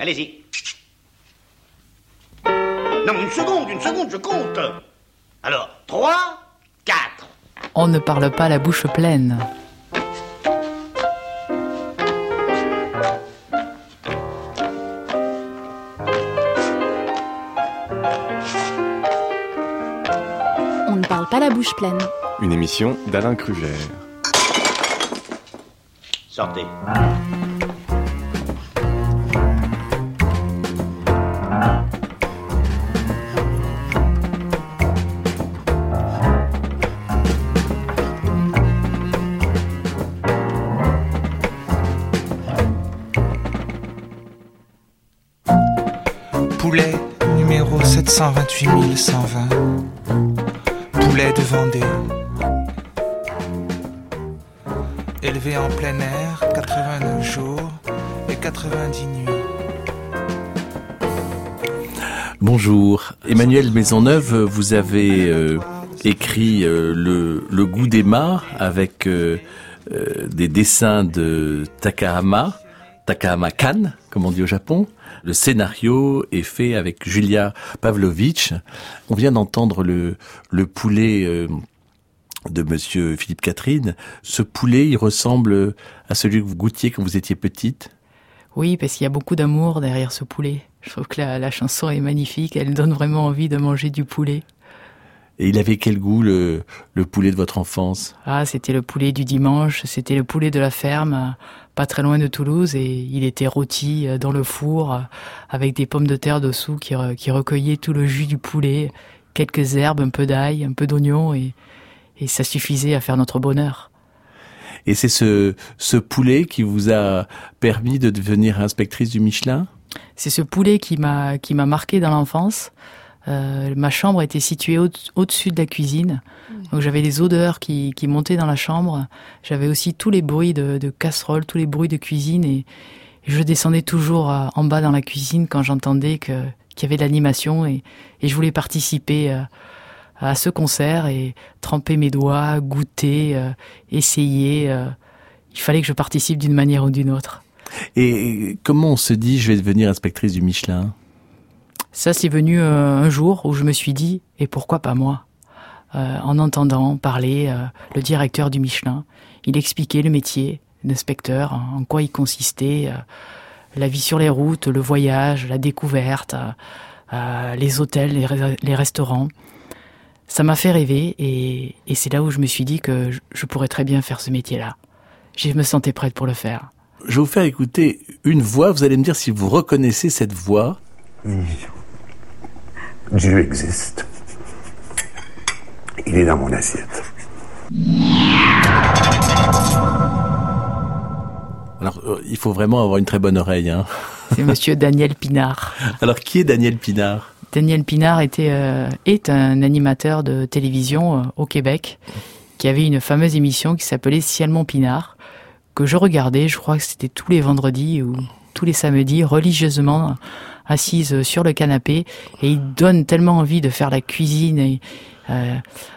Allez-y. Non, une seconde, une seconde, je compte. Alors, 3, 4. On ne parle pas la bouche pleine. On ne parle pas la bouche pleine. Une émission d'Alain Kruger. Sortez. 128 120 Poulet de Vendée. Élevé en plein air 89 jours et 90 nuits. Bonjour, Emmanuel Maisonneuve, vous avez euh, écrit euh, le, le, goût d'Emma avec euh, des dessins de Takahama, Takahama Kan, comme on dit au Japon. Le scénario est fait avec Julia Pavlovitch. On vient d'entendre le, le poulet euh, de Monsieur Philippe Catherine. Ce poulet, il ressemble à celui que vous goûtiez quand vous étiez petite? Oui, parce qu'il y a beaucoup d'amour derrière ce poulet. Je trouve que la, la chanson est magnifique, elle donne vraiment envie de manger du poulet. Et il avait quel goût le, le poulet de votre enfance? Ah, c'était le poulet du dimanche, c'était le poulet de la ferme, pas très loin de Toulouse, et il était rôti euh, dans le four, euh, avec des pommes de terre dessous qui, re- qui recueillaient tout le jus du poulet, quelques herbes, un peu d'ail, un peu d'oignon, et, et ça suffisait à faire notre bonheur. Et c'est ce, ce poulet qui vous a permis de devenir inspectrice du Michelin? C'est ce poulet qui m'a qui m'a marqué dans l'enfance. Euh, ma chambre était située au- au-dessus de la cuisine, donc j'avais les odeurs qui, qui montaient dans la chambre. J'avais aussi tous les bruits de, de casseroles, tous les bruits de cuisine, et, et je descendais toujours euh, en bas dans la cuisine quand j'entendais qu'il y avait de l'animation, et, et je voulais participer euh, à ce concert et tremper mes doigts, goûter, euh, essayer. euh. il fallait que je participe d'une manière ou d'une autre. Et comment on se dit je vais devenir inspectrice du Michelin? Ça, c'est venu euh, un jour où je me suis dit, et pourquoi pas moi? Euh, En entendant parler euh, le directeur du Michelin, il expliquait le métier d'inspecteur, en quoi il consistait, euh, la vie sur les routes, le voyage, la découverte, euh, euh, les hôtels, les, re- les restaurants. Ça m'a fait rêver et, et c'est là où je me suis dit que je, je pourrais très bien faire ce métier-là. Je me sentais prête pour le faire. Je vais vous faire écouter une voix, vous allez me dire si vous reconnaissez cette voix. Dieu existe. Il est dans mon assiette. Alors euh, il faut vraiment avoir une très bonne oreille. Hein. C'est monsieur Daniel Pinard. Alors qui est Daniel Pinard? Daniel Pinard était, euh, est un animateur de télévision euh, au Québec qui avait une fameuse émission qui s'appelait Ciel Pinard que je regardais, je crois que c'était tous les vendredis ou tous les samedis religieusement assise sur le canapé et il donne tellement envie de faire la cuisine et, euh,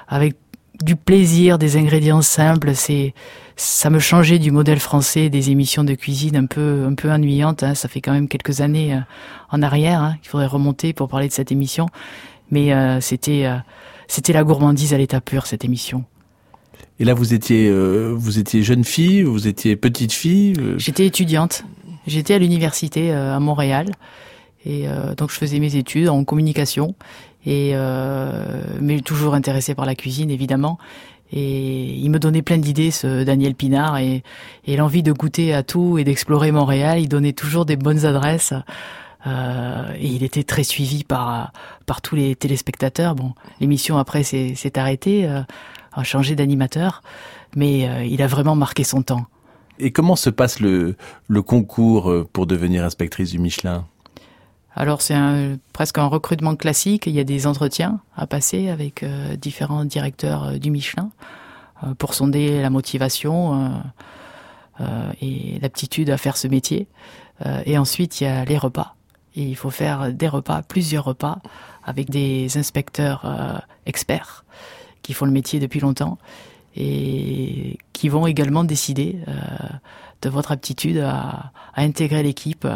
avec du plaisir, des ingrédients simples, c'est ça me changeait du modèle français des émissions de cuisine un peu un peu ennuyantes. hein. Ça fait quand même quelques années euh, en arrière. Hein. Il faudrait remonter pour parler de cette émission, mais euh, c'était euh, c'était la gourmandise à l'état pur cette émission. Et là vous étiez euh, vous étiez jeune fille, vous étiez petite fille. euh, J'étais étudiante. J'étais à l'université euh, à Montréal et euh, donc je faisais mes études en communication et euh, mais toujours intéressée par la cuisine évidemment. Et il me donnait plein d'idées, ce Daniel Pinard, et, l'envie de goûter à tout et d'explorer Montréal. Il donnait toujours des bonnes adresses. Euh, et il était très suivi par par tous les téléspectateurs. Bon, l'émission après s'est arrêtée, euh, a changé d'animateur, mais il a vraiment marqué son temps. Et comment se passe le, concours pour devenir inspectrice du Michelin? Alors c'est presque un recrutement classique. Il y a des entretiens à passer avec euh, différents directeurs euh, du Michelin euh, pour sonder la motivation et l'aptitude à faire ce métier. Et ensuite il y a les repas. Et il faut faire des repas, plusieurs repas, avec des inspecteurs experts qui font le métier depuis longtemps et qui vont également décider de votre aptitude à, intégrer l'équipe.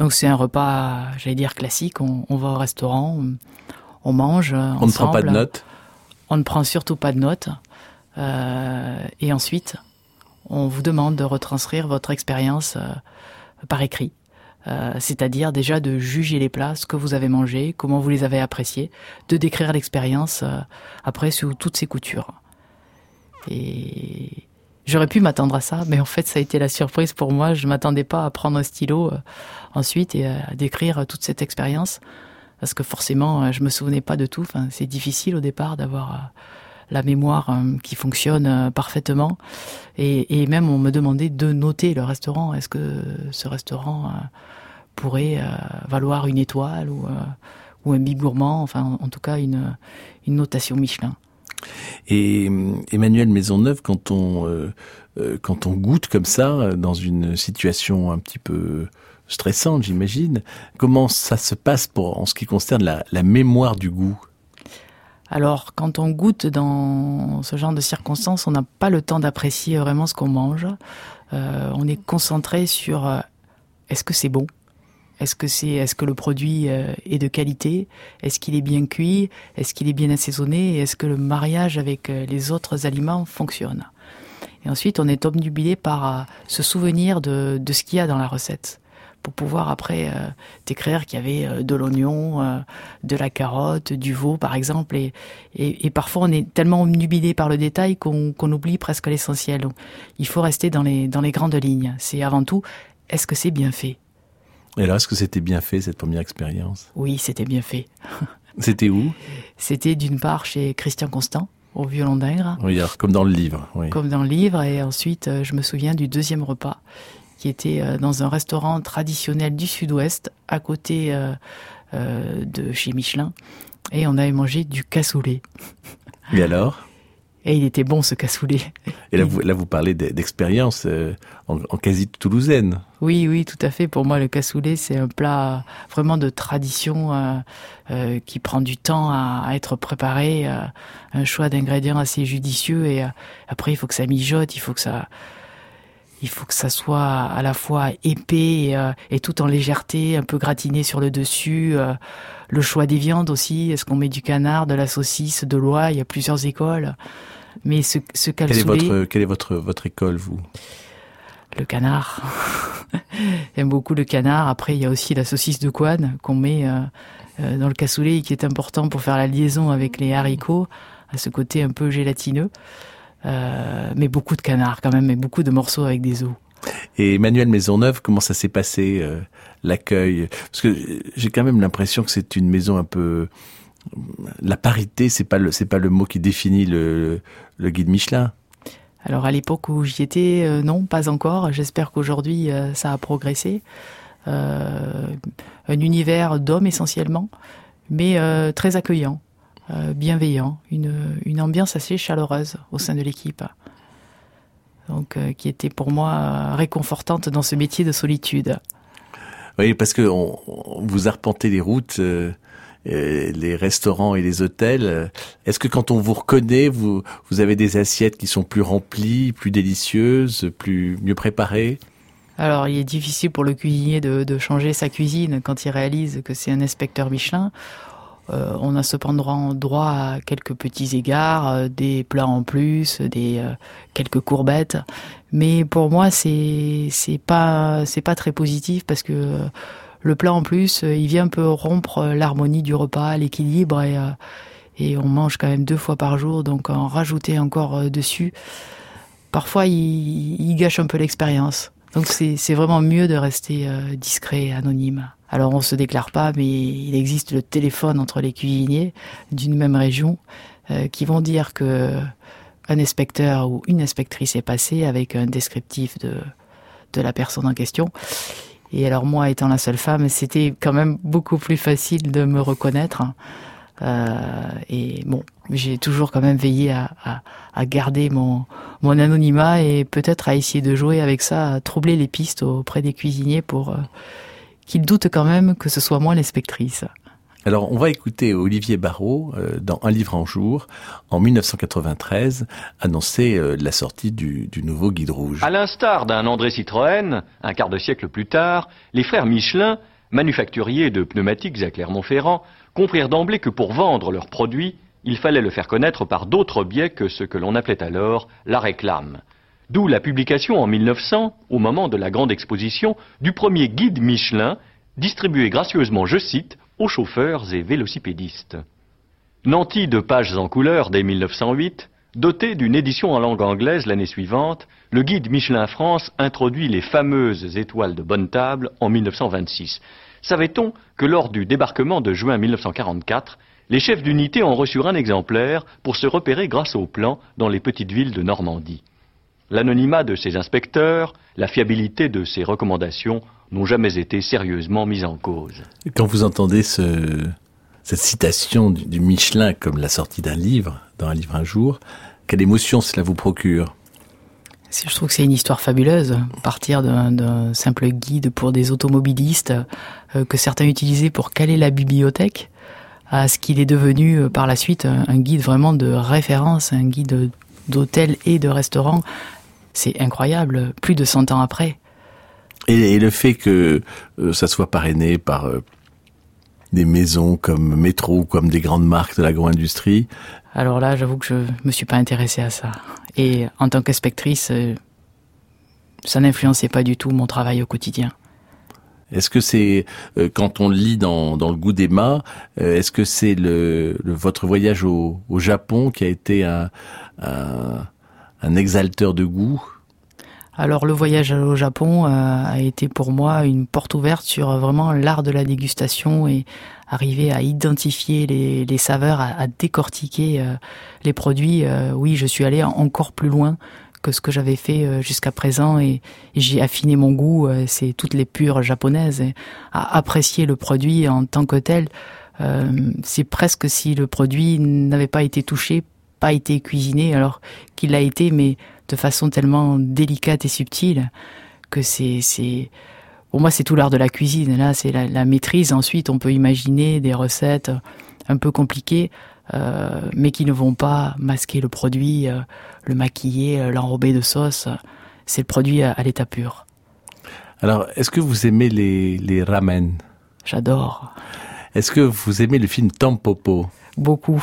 Donc c'est un repas, j'allais dire classique. On, on, va au restaurant, on, on mange. On ne prend pas de notes. On ne prend surtout pas de notes. Euh, et ensuite, on vous demande de retranscrire votre expérience euh, par écrit. Euh, c'est-à-dire déjà de juger les plats, ce que vous avez mangé, comment vous les avez appréciés, de décrire l'expérience euh, après sous toutes ses coutures. Et j'aurais pu m'attendre à ça, mais en fait ça a été la surprise pour moi. Je m'attendais pas à prendre un stylo ensuite et à décrire toute cette expérience parce que forcément je me souvenais pas de tout. Enfin, c'est difficile au départ d'avoir la mémoire euh, qui fonctionne euh, parfaitement. Et, même on me demandait de noter le restaurant. Est-ce que ce restaurant euh, pourrait valoir une étoile ou, un bigourmand, enfin en tout cas une notation Michelin. Et Emmanuel Maisonneuve, quand on quand on goûte comme ça dans une situation un petit peu stressante, j'imagine, comment ça se passe pour en ce qui concerne la, mémoire du goût? Alors, quand on goûte dans ce genre de circonstances, on n'a pas le temps d'apprécier vraiment ce qu'on mange. Euh, on est concentré sur euh, est-ce que c'est bon? Est-ce que c'est est-ce que le produit euh, est de qualité? Est-ce qu'il est bien cuit? Est-ce qu'il est bien assaisonné? Est-ce que le mariage avec les autres aliments fonctionne? Et ensuite, on est obnubilé par ce souvenir de, ce qu'il y a dans la recette pour pouvoir après euh, décrire qu'il y avait euh, de l'oignon, euh, de la carotte, du veau par exemple. Et, parfois on est tellement omnubilé par le détail qu'on oublie presque l'essentiel. Il faut rester dans les grandes lignes. C'est avant tout, est-ce que c'est bien fait? Et alors, est-ce que c'était bien fait cette première expérience? Oui, c'était bien fait. C'était où? C'était d'une part chez Christian Constant au violon d'Ingres. Oui, comme dans le livre. Oui. Comme dans le livre. Et ensuite, je me souviens du deuxième repas qui était euh, dans un restaurant traditionnel du sud-ouest, à côté euh, euh, de chez Michelin. Et on avait mangé du cassoulet. Et alors? Et il était bon ce cassoulet. Et là, vous, là, vous parlez d'expérience en, en, quasi toulousaine. Oui, oui, tout à fait. Pour moi, le cassoulet, c'est un plat vraiment de tradition euh, euh, qui prend du temps à, à être préparé, euh, un choix d'ingrédients assez judicieux. Et après, il faut que ça mijote, il faut que ça, il faut que ça soit à la fois épais et, euh, et, tout en légèreté, un peu gratiné sur le dessus. Euh, le choix des viandes aussi, est-ce qu'on met du canard, de la saucisse, de l'oie Il y a plusieurs écoles. Mais ce, ce quelle est votre quelle est votre votre école vous? Le canard. J'aime beaucoup le canard. Après, il y a aussi la saucisse de couane qu'on met euh, dans le cassoulet qui est important pour faire la liaison avec les haricots, à ce côté un peu gélatineux. Euh, mais beaucoup de canards quand même, et beaucoup de morceaux avec des os. Et Emmanuel Maisonneuve, comment ça s'est passé euh, l'accueil? Parce que j'ai quand même l'impression que c'est une maison un peu la parité, c'est pas le c'est pas le mot qui définit le, le guide Michelin. Alors à l'époque où j'y étais, euh, non, pas encore. J'espère qu'aujourd'hui euh, ça a progressé. Un univers d'hommes essentiellement, mais très accueillant. Euh, bienveillant, une, une ambiance assez chaleureuse au sein de l'équipe. Donc, euh, qui était pour moi réconfortante dans ce métier de solitude. Oui, parce que on, vous arpentez les routes, euh, les restaurants et les hôtels. Est-ce que quand on vous reconnaît, vous, vous avez des assiettes qui sont plus remplies, plus délicieuses, plus mieux préparées? Alors, il est difficile pour le cuisinier de, de changer sa cuisine quand il réalise que c'est un inspecteur Michelin. Euh, on a cependant droit à quelques petits égards, euh, des plats en plus, des euh, quelques courbettes. Mais pour moi, c'est c'est pas très positif parce que le plat en plus, il vient un peu rompre l'harmonie du repas, l'équilibre et on mange quand même deux fois par jour, donc en rajouter encore dessus, parfois il gâche un peu l'expérience. Donc c'est vraiment mieux de rester discret, anonyme. Alors on se déclare pas, mais il existe le téléphone entre les cuisiniers d'une même région euh, qui vont dire que un inspecteur ou une inspectrice est passé avec un descriptif de, de la personne en question. Et alors moi, étant la seule femme, c'était quand même beaucoup plus facile de me reconnaître. Euh, et bon, j'ai toujours quand même veillé à, à, à, garder mon, mon anonymat et peut-être à essayer de jouer avec ça, à troubler les pistes auprès des cuisiniers pour... Euh, qu'il doute quand même que ce soit moi l'inspectrice. Alors, on va écouter Olivier Barrault, euh, dans Un livre en jour, en 1993, annoncer euh, la sortie du, du nouveau guide rouge. À l'instar d'un André Citroën, un quart de siècle plus tard, les frères Michelin, manufacturiers de pneumatiques à Clermont-Ferrand, comprirent d'emblée que pour vendre leurs produits, il fallait le faire connaître par d'autres biais que ce que l'on appelait alors la réclame. D'où la publication en 1900, au moment de la grande exposition, du premier guide Michelin, distribué gracieusement, je cite, aux chauffeurs et vélocipédistes. Nanti de pages en couleur dès 1908, doté d'une édition en langue anglaise l'année suivante, le guide Michelin France introduit les fameuses étoiles de bonne table en 1926. Savait-on que lors du débarquement de juin 1944, les chefs d'unité ont reçu un exemplaire pour se repérer grâce au plan dans les petites villes de Normandie? L'anonymat de ces inspecteurs, la fiabilité de ces recommandations n'ont jamais été sérieusement mises en cause. Quand vous entendez ce, cette citation du, du Michelin comme la sortie d'un livre, dans un livre un jour, quelle émotion cela vous procure? Je trouve que c'est une histoire fabuleuse. Partir d'un simple guide pour des automobilistes euh, que certains utilisaient pour caler la bibliothèque à ce qu'il est devenu euh, par la suite un, guide vraiment de référence, un guide d'hôtel et de restaurant. C'est incroyable, plus de 100 ans après. Et, et le fait que euh, ça soit parrainé par euh, des maisons comme Métro ou comme des grandes marques de l'agro-industrie, Alors là, j'avoue que je me suis pas intéressée à ça. Et en tant qu'inspectrice, euh, ça n'influençait pas du tout mon travail au quotidien. est-ce que c'est euh, quand on lit dans, dans le goût d'Emma, euh, est-ce que c'est le, votre voyage au, au Japon qui a été un, un exalteur de goût? Alors le voyage au Japon euh, a été pour moi une porte ouverte sur euh, vraiment l'art de la dégustation et arriver à identifier les, saveurs, à, décortiquer euh, les produits. Oui, je suis allée encore plus loin que ce que j'avais fait jusqu'à présent et, j'ai affiné mon goût. C'est toutes les pures japonaises et à apprécier le produit en tant que tel. C'est presque si le produit n'avait pas été touché, pas été cuisiné, alors qu'il l'a été, mais de façon tellement délicate et subtile que c'est c'est pour moi c'est tout l'art de la cuisine. Là c'est la, la maîtrise. Ensuite on peut imaginer des recettes un peu compliquées euh, mais qui ne vont pas masquer le produit euh, le maquiller euh, l'enrober de sauce. C'est le produit à, à l'état pur. Alors, est-ce que vous aimez les, les ramen? J'adore. Est-ce que vous aimez le film Tampopo? Beaucoup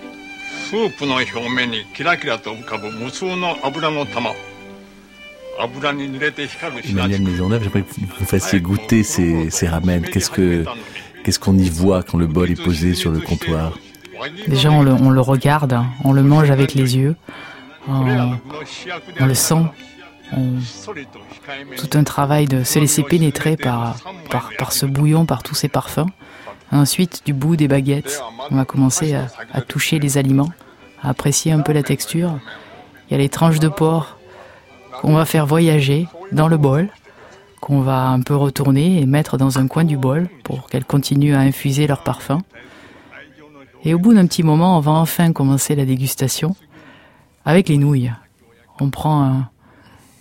スープの表面にキラキラと浮かぶ無数の油の玉油に濡れて光る品 Emmanuel Maisonneuve, j'aimerais que vous fassiez goûter ces, ces ramen. Qu'est-ce que qu'est-ce qu'on y voit quand le bol est posé sur le comptoir déjà on le, on le regarde on le mange avec les yeux on, on le sent on, tout un travail de se laisser pénétrer par, par, par ce bouillon, par tous ces parfums. Ensuite, du bout des baguettes, on va commencer à, toucher les aliments, à apprécier un peu la texture. Il y a les tranches de porc qu'on va faire voyager dans le bol, qu'on va un peu retourner et mettre dans un coin du bol pour qu'elles continuent à infuser leur parfum. Et au bout d'un petit moment, on va enfin commencer la dégustation avec les nouilles. On prend un,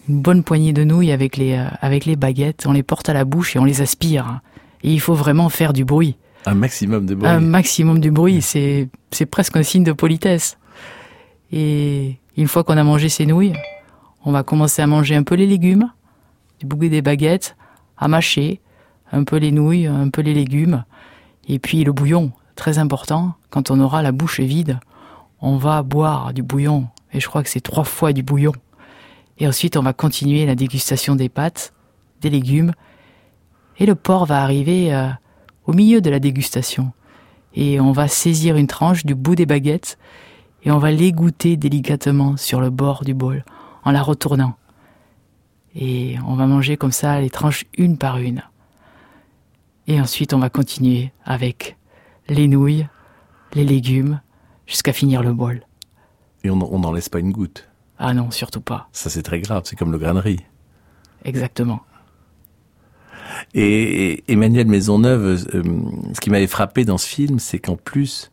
une bonne poignée de nouilles avec les, euh, avec les baguettes, on les porte à la bouche et on les aspire. Et il faut vraiment faire du bruit. Un maximum de bruit. Un maximum de bruit, c'est, c'est presque un signe de politesse. Et une fois qu'on a mangé ces nouilles, on va commencer à manger un peu les légumes, du bouquet des baguettes, à mâcher, un peu les nouilles, un peu les légumes, et puis le bouillon, très important, quand on aura la bouche vide, on va boire du bouillon, et je crois que c'est trois fois du bouillon. Et ensuite, on va continuer la dégustation des pâtes, des légumes, et le porc va arriver euh, au milieu de la dégustation. Et on va saisir une tranche du bout des baguettes, et on va l'égoutter délicatement sur le bord du bol, en la retournant. Et on va manger comme ça les tranches une par une. Et ensuite, on va continuer avec les nouilles, les légumes, jusqu'à finir le bol. Et on n'en laisse pas une goutte. Ah non, surtout pas. Ça c'est très grave, c'est comme le grain de riz. Exactement. Et, Emmanuel Maisonneuve, euh, ce qui m'avait frappé dans ce film, c'est qu'en plus,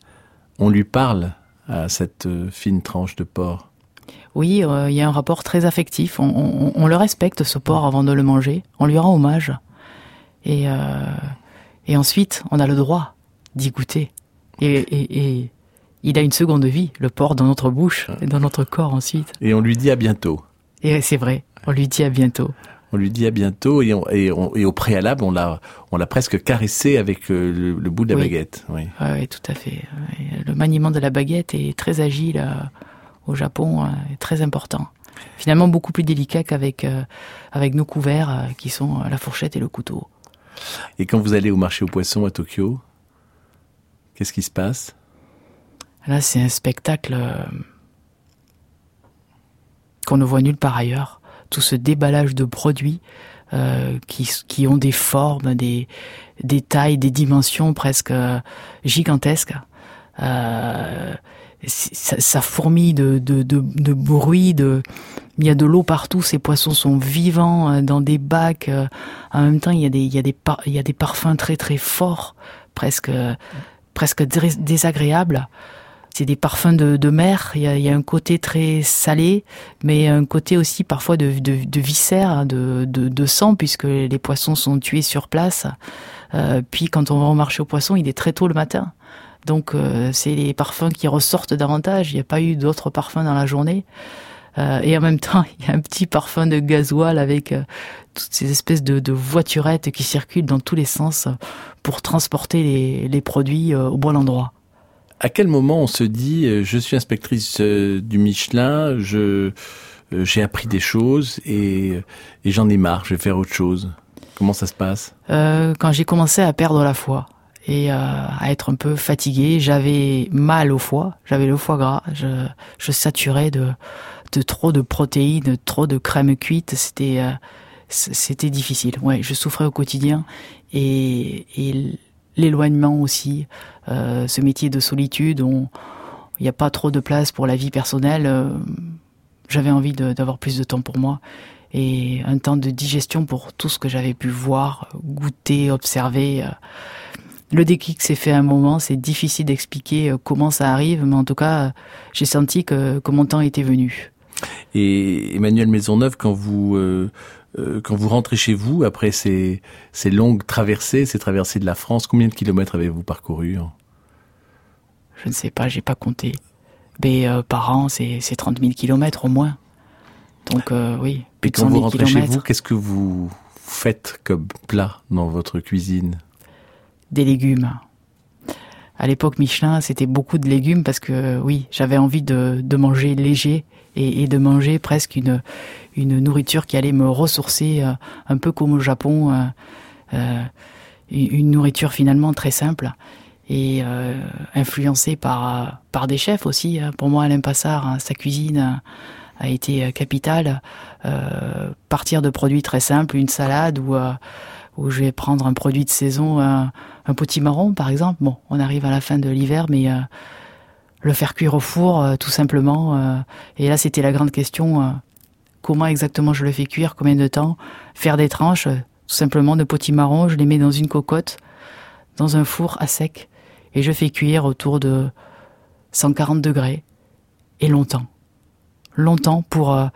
on lui parle à cette euh, fine tranche de porc. Oui, euh, il y a un rapport très affectif. On, le respecte, ce porc, avant de le manger. On lui rend hommage. Et, et ensuite, on a le droit d'y goûter. Et, il a une seconde vie, le porc, dans notre bouche et dans notre corps ensuite. Et on lui dit à bientôt. Et c'est vrai, on lui dit à bientôt on lui dit à bientôt et, et, au préalable on l'a on l'a presque caressé avec euh, le, bout de la baguette. Oui. oui, tout à fait. Le maniement de la baguette est très agile euh, au Japon, euh, très important. Finalement beaucoup plus délicat qu'avec avec nos couverts qui sont la fourchette et le couteau. Et quand vous allez au marché aux poissons à Tokyo, qu'est-ce qui se passe? Là, c'est un spectacle qu'on ne voit nulle part ailleurs tout ce déballage de produits euh, qui, qui, ont des formes, des, tailles, des dimensions presque euh, gigantesques. Euh, ça, ça, fourmille de, de, de, de, bruit, il y a de l'eau partout, ces poissons sont vivants euh, dans des bacs. En même temps, il y a des, il y a des, il y a des parfums très très forts, presque, presque désagréables c'est des parfums de, mer. Il y, a, un côté très salé, mais un côté aussi parfois de, de, viscères, hein, de, sang, puisque les poissons sont tués sur place. Euh, puis quand on va au marché aux poissons, il est très tôt le matin. Donc euh, c'est les parfums qui ressortent davantage. Il n'y a pas eu d'autres parfums dans la journée. Euh, et en même temps, il y a un petit parfum de gasoil avec toutes ces espèces de, voiturettes qui circulent dans tous les sens pour transporter les produits au bon endroit à quel moment on se dit euh, je suis inspectrice euh, du Michelin, je euh, j'ai appris des choses et, et j'en ai marre, je vais faire autre chose. Comment ça se passe? Euh, Quand j'ai commencé à perdre la foi et à être un peu fatigué, j'avais mal au foie, j'avais le foie gras, je, je saturais de, de trop de protéines, trop de crème cuite, c'était c'était difficile. Ouais, je souffrais au quotidien et, et l'éloignement aussi, euh, ce métier de solitude, il n'y a pas trop de place pour la vie personnelle. Euh, j'avais envie d'avoir plus de temps pour moi et un temps de digestion pour tout ce que j'avais pu voir, goûter, observer. Euh. Le déclic s'est fait à un moment, c'est difficile d'expliquer comment ça arrive, mais en tout cas, j'ai senti que, mon temps était venu. Et Emmanuel Maisonneuve, quand vous quand vous rentrez chez vous, après ces, ces longues traversées, ces traversées de la France, combien de kilomètres avez-vous parcouru hein? Je ne sais pas, j'ai pas compté. Mais euh, par an, c'est 30 000 kilomètres au moins. Donc euh, oui, plus Et quand vous rentrez chez vous, qu'est-ce que vous faites comme plat dans votre cuisine? Des légumes. À l'époque Michelin, c'était beaucoup de légumes parce que oui, j'avais envie de, de manger léger et, et, de manger presque une, une nourriture qui allait me ressourcer euh, un peu comme au Japon, euh, euh, une nourriture finalement très simple et influencée par par des chefs aussi. Hein. Pour moi, Alain Passard, hein, sa cuisine a été capitale. partir de produits très simples, une salade ou où je vais prendre un produit de saison, un, un potimarron par exemple. Bon, on arrive à la fin de l'hiver, mais le faire cuire au four, tout simplement. et là, c'était la grande question comment exactement je le fais cuire, combien de temps, faire des tranches, tout simplement de potimarron, je les mets dans une cocotte, dans un four à sec, et je fais cuire autour de 140 degrés, et longtemps. Longtemps pour, euh,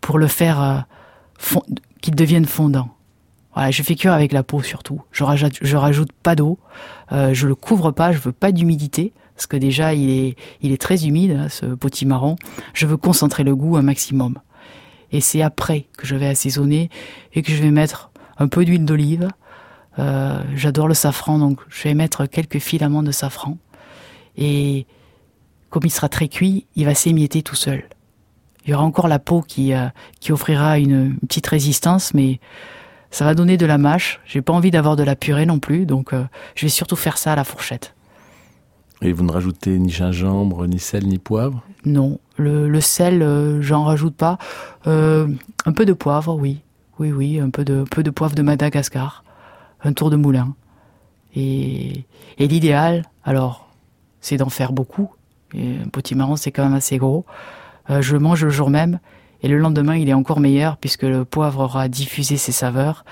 pour le faire euh, qu'il devienne fondant. Je fais cuire avec la peau surtout. Je rajoute, je rajoute pas d'eau, euh, je le couvre pas, je veux pas d'humidité parce que déjà il est, il est très humide hein, ce potimarron. Je veux concentrer le goût un maximum et c'est après que je vais assaisonner et que je vais mettre un peu d'huile d'olive. Euh, J'adore le safran, donc je vais mettre quelques filaments de safran. Et comme il sera très cuit, il va s'émietter tout seul. Il y aura encore la peau qui, euh, qui offrira une, petite résistance, mais ça va donner de la mâche. J'ai pas envie d'avoir de la purée non plus, donc euh, je vais surtout faire ça à la fourchette. Et vous ne rajoutez ni gingembre, ni sel, ni poivre? Non, le, sel, euh, j'en rajoute pas. Euh, un peu de poivre, oui. Oui, oui, un peu de, poivre de Madagascar. Un tour de moulin. Et, l'idéal, alors, c'est d'en faire beaucoup. Et un potimarron, c'est quand même assez gros. Euh, je le mange le jour même et le lendemain, il est encore meilleur puisque le poivre aura diffusé ses saveurs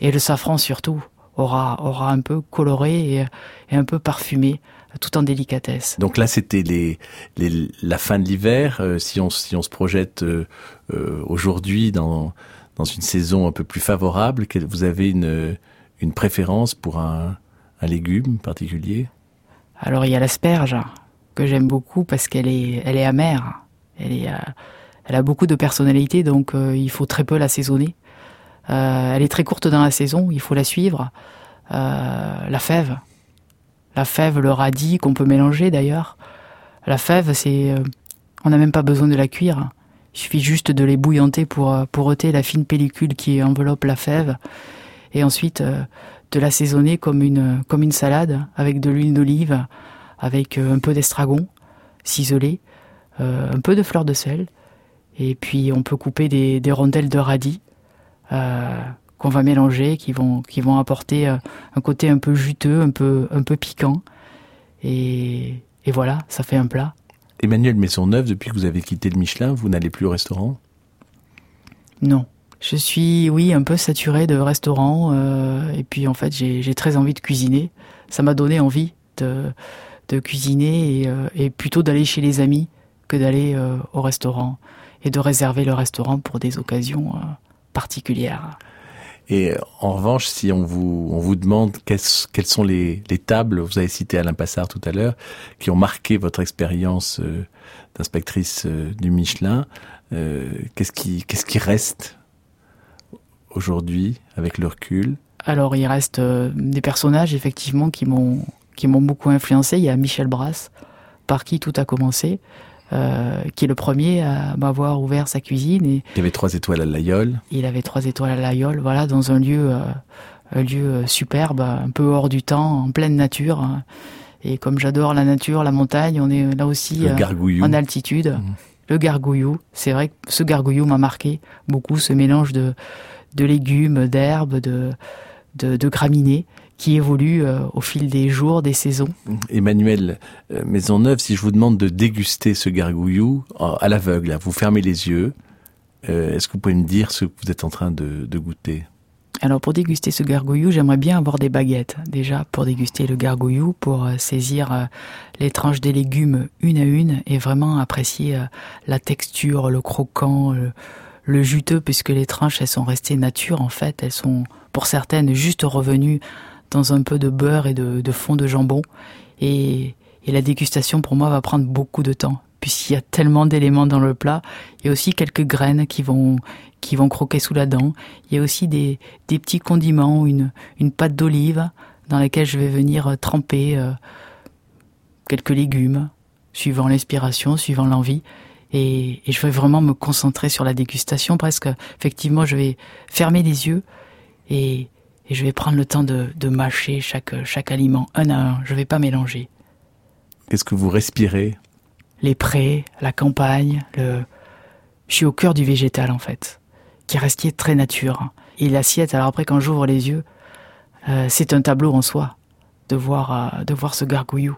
et le safran surtout aura, aura un peu coloré et un peu parfumé tout en délicatesse. Donc là, c'était les, les, la fin de l'hiver. Euh, si, on, si on se projette euh, euh, aujourd'hui dans, dans une saison un peu plus favorable, vous avez une, une préférence pour un, un légume particulier? Alors il y a l'asperge que j'aime beaucoup parce qu'elle est, elle est amère. Elle, est, elle a beaucoup de personnalité, donc il faut très peu l'assaisonner. elle est très courte dans la saison, il faut la suivre. la fève, la fève, le radis qu'on peut mélanger d'ailleurs. La fève, c'est, euh, on n'a même pas besoin de la cuire. Il suffit juste de les bouillanter pour, euh, pour ôter la fine pellicule qui enveloppe la fève. Et ensuite, euh, de l'assaisonner comme une, comme une salade avec de l'huile d'olive, avec un peu d'estragon ciselé, un peu de fleur de sel. Et puis, on peut couper des, des rondelles de radis qu'on va mélanger, qui vont, qui vont apporter euh, un côté un peu juteux, un peu, un peu piquant. Et, et voilà, ça fait un plat. Emmanuel Maisonneuve, depuis que vous avez quitté le Michelin, vous n'allez plus au restaurant? Non. Je suis, oui, un peu saturé de restaurant. Euh, et puis, en fait, j'ai très envie de cuisiner. Ça m'a donné envie de, de cuisiner et, euh, et plutôt d'aller chez les amis que d'aller euh, au restaurant et de réserver le restaurant pour des occasions particulières. Et en revanche, si on vous, on vous demande quelles, sont les, les, tables, vous avez cité Alain Passard tout à l'heure, qui ont marqué votre expérience euh, d'inspectrice euh, du Michelin, euh, qu'est-ce qui, qu'est-ce qui reste aujourd'hui avec le recul? Alors, il reste euh, des personnages effectivement qui m'ont qui m'ont beaucoup influencé. Il y a Michel Brasse, par qui tout a commencé. Euh, qui est le premier à m'avoir ouvert sa cuisine. Et il avait trois étoiles à l'Aïol. Il avait trois étoiles à l'Aïol, voilà, dans un lieu, euh, un lieu superbe, un peu hors du temps, en pleine nature. Et comme j'adore la nature, la montagne, on est là aussi euh, en altitude. Mmh. Le gargouillou, c'est vrai que ce gargouillou m'a marqué beaucoup, ce mélange de, de légumes, d'herbes, de, de, de graminées qui évolue euh, au fil des jours, des saisons. Emmanuel euh, Maisonneuve, si je vous demande de déguster ce gargouillou à l'aveugle, vous fermez les yeux, euh, est-ce que vous pouvez me dire ce que vous êtes en train de, de goûter? Alors pour déguster ce gargouillou, j'aimerais bien avoir des baguettes déjà pour déguster le gargouillou, pour euh, saisir euh, les tranches des légumes une à une et vraiment apprécier euh, la texture, le croquant, le, le juteux puisque les tranches elles sont restées nature en fait, elles sont pour certaines juste revenues dans un peu de beurre et de, fond de jambon. Et, et la dégustation, pour moi, va prendre beaucoup de temps, puisqu'il y a tellement d'éléments dans le plat. Il y a aussi quelques graines qui vont, qui vont croquer sous la dent. Il y a aussi des, petits condiments, une, une pâte d'olive dans laquelle je vais venir tremper euh, quelques légumes, suivant l'inspiration, suivant l'envie. Et, et je vais vraiment me concentrer sur la dégustation, presque. Effectivement, je vais fermer les yeux et, et je vais prendre le temps de, de mâcher chaque, chaque aliment un à un. Je vais pas mélanger. Qu'est-ce que vous respirez? Les prés, la campagne, le... Je suis au cœur du végétal en fait, qui restait très nature. Et l'assiette, alors après quand j'ouvre les yeux, euh, c'est un tableau en soi de voir, euh, de voir ce gargouillou,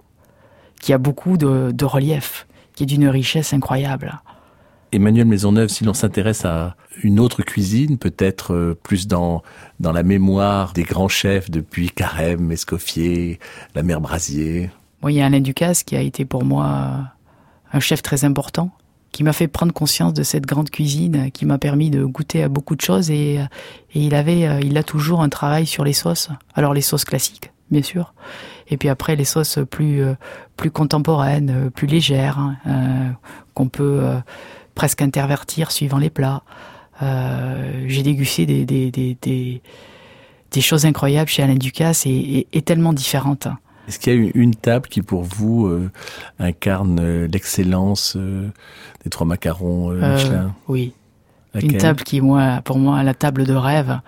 qui a beaucoup de, de relief, qui est d'une richesse incroyable. Emmanuel Maisonneuve, si l'on s'intéresse à une autre cuisine, peut-être euh, plus dans, dans la mémoire des grands chefs depuis Carême, Escoffier, la mère Brasier. Bon, il y a Alain Ducasse qui a été pour moi un chef très important, qui m'a fait prendre conscience de cette grande cuisine, qui m'a permis de goûter à beaucoup de choses et, et il avait, il a toujours un travail sur les sauces. Alors les sauces classiques, bien sûr, et puis après les sauces plus, plus contemporaines, plus légères, euh, qu'on peut euh, presque intervertir suivant les plats. Euh, j'ai dégusté des, des, des, des, des choses incroyables chez Alain Ducasse et, et, et tellement différentes. Est-ce qu'il y a une table qui pour vous euh, incarne euh, l'excellence euh, des trois macarons euh, Michelin? euh, Oui. Laquelle? Une table qui, moi, pour moi, la table de rêve,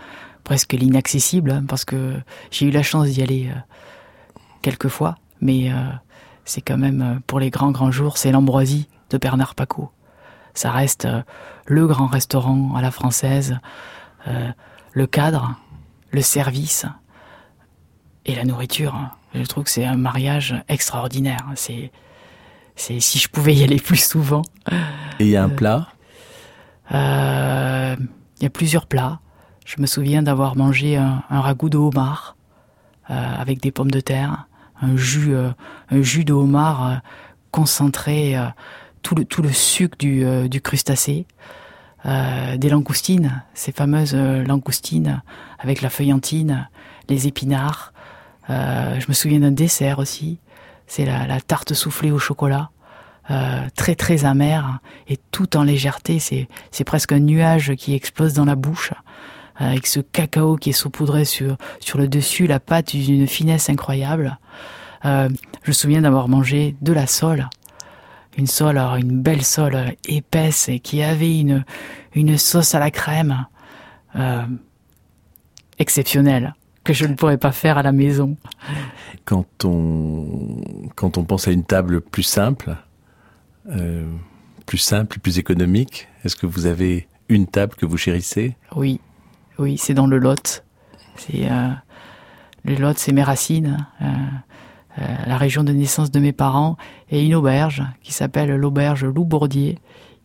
presque l'inaccessible, parce que j'ai eu la chance d'y aller euh, quelques fois, mais euh, c'est quand même pour les grands grands jours, c'est l'ambroisie de Bernard Paco. Ça reste euh, le grand restaurant à la française, euh, le cadre, le service, et la nourriture. Je trouve que c'est un mariage extraordinaire. C'est, c'est si je pouvais y aller plus souvent. Et il y a un plat? euh, Il y a plusieurs plats. Je me souviens d'avoir mangé un, ragoût de homard euh, avec des pommes de terre, un jus, euh, un jus de homard euh, concentré, euh, tout le tout le sucre du, du crustacé. Euh, des langoustines, ces fameuses langoustines avec la feuillantine, les épinards. Euh, je me souviens d'un dessert aussi, c'est la, la, tarte soufflée au chocolat, euh, très très amère et tout en légèreté. C'est presque un nuage qui explose dans la bouche avec ce cacao qui est saupoudré sur sur le dessus, la pâte d'une finesse incroyable. Euh, je me souviens d'avoir mangé de la sole, une sole, alors une belle sole épaisse et qui avait une une sauce à la crème euh, exceptionnelle que je ne pourrais pas faire à la maison. Quand on quand on pense à une table plus simple, euh, plus simple, plus économique, est-ce que vous avez une table que vous chérissez? Oui, oui, c'est dans le Lot. C'est euh, le Lot, c'est mes racines. Euh, euh, la région de naissance de mes parents et une auberge qui s'appelle l'auberge Loubourdier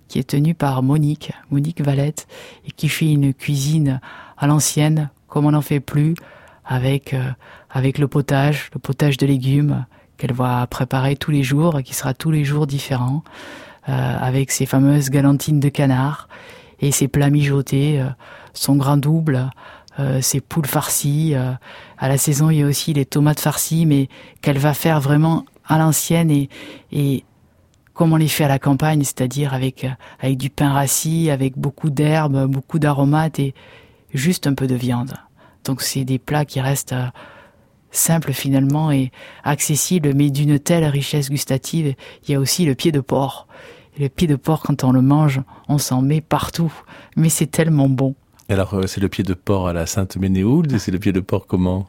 qui est tenue par Monique, Monique Valette et qui fait une cuisine à l'ancienne comme on n'en fait plus avec le potage, le potage de légumes qu'elle va préparer tous les jours, qui sera tous les jours différent, avec ses fameuses galantines de canard et ses plats mijotés, euh, son grain double, euh, ses poules farcies. Euh, à la saison, il y a aussi les tomates farcies, mais qu'elle va faire vraiment à l'ancienne et, comme on les fait à la campagne, c'est-à-dire avec avec du pain rassis, avec beaucoup d'herbes, beaucoup d'aromates et juste un peu de viande. Donc c'est des plats qui restent simples finalement et accessibles, mais d'une telle richesse gustative. Il y a aussi le pied de porc. Le pied de porc, quand on le mange, on s'en met partout. Mais c'est tellement bon. Alors, euh, c'est le pied de porc à la Sainte-Ménéhould C'est le pied de porc comment?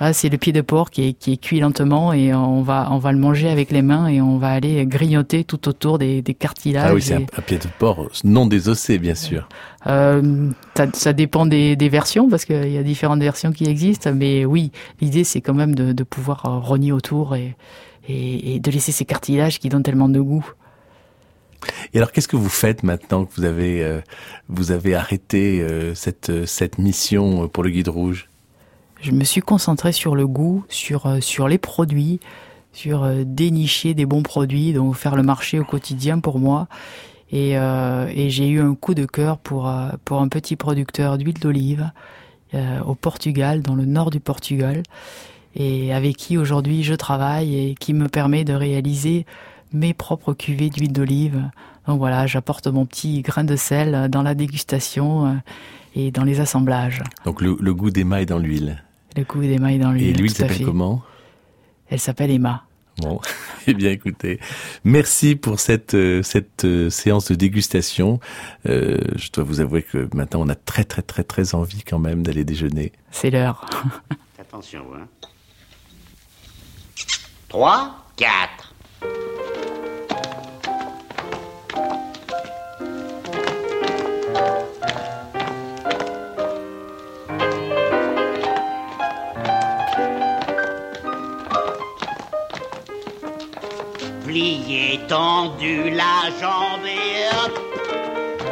Ah, C'est le pied de porc qui est, qui est cuit lentement et on va, on va le manger avec les mains et on va aller grignoter tout autour des, des cartilages. Ah oui, c'est et... un, un pied de porc non désossé, bien sûr. Euh, ça, ça dépend des, des versions parce qu'il y a différentes versions qui existent, mais oui, l'idée c'est quand même de, de pouvoir rogner autour et, et, et de laisser ces cartilages qui donnent tellement de goût. Et alors, qu'est-ce que vous faites maintenant que vous avez, euh, vous avez arrêté euh, cette, cette mission pour le guide rouge? Je me suis concentré sur le goût, sur, euh, sur les produits, sur euh, dénicher des bons produits, donc faire le marché au quotidien pour moi. Et, euh, et j'ai eu un coup de cœur pour, euh, pour un petit producteur d'huile d'olive euh, au Portugal, dans le nord du Portugal, et avec qui aujourd'hui je travaille et qui me permet de réaliser mes propres cuvées d'huile d'olive. Donc voilà, j'apporte mon petit grain de sel dans la dégustation euh, et dans les assemblages. Donc le, le goût d'Emma est dans l'huile. Le goût d'Emma est dans l'huile. Et l'huile s'appelle comment? Elle s'appelle Emma. Bon, eh bien écoutez, merci pour cette cette euh, séance de dégustation. Euh, je dois vous avouer que maintenant on a très très très très envie quand même d'aller déjeuner. C'est l'heure. Attention, hein. 3, 4.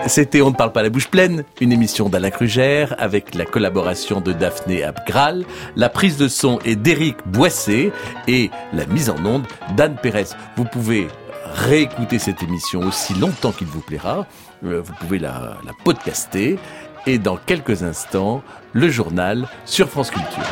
C'était On ne parle pas la bouche pleine, une émission d'Alain Crugère avec la collaboration de Daphné Abgral, la prise de son est d'Éric Boissé et la mise en onde d'Anne Pérez. Vous pouvez réécouter cette émission aussi longtemps qu'il vous plaira. Euh, Vous pouvez la, la podcaster et dans quelques instants, le journal sur France Culture.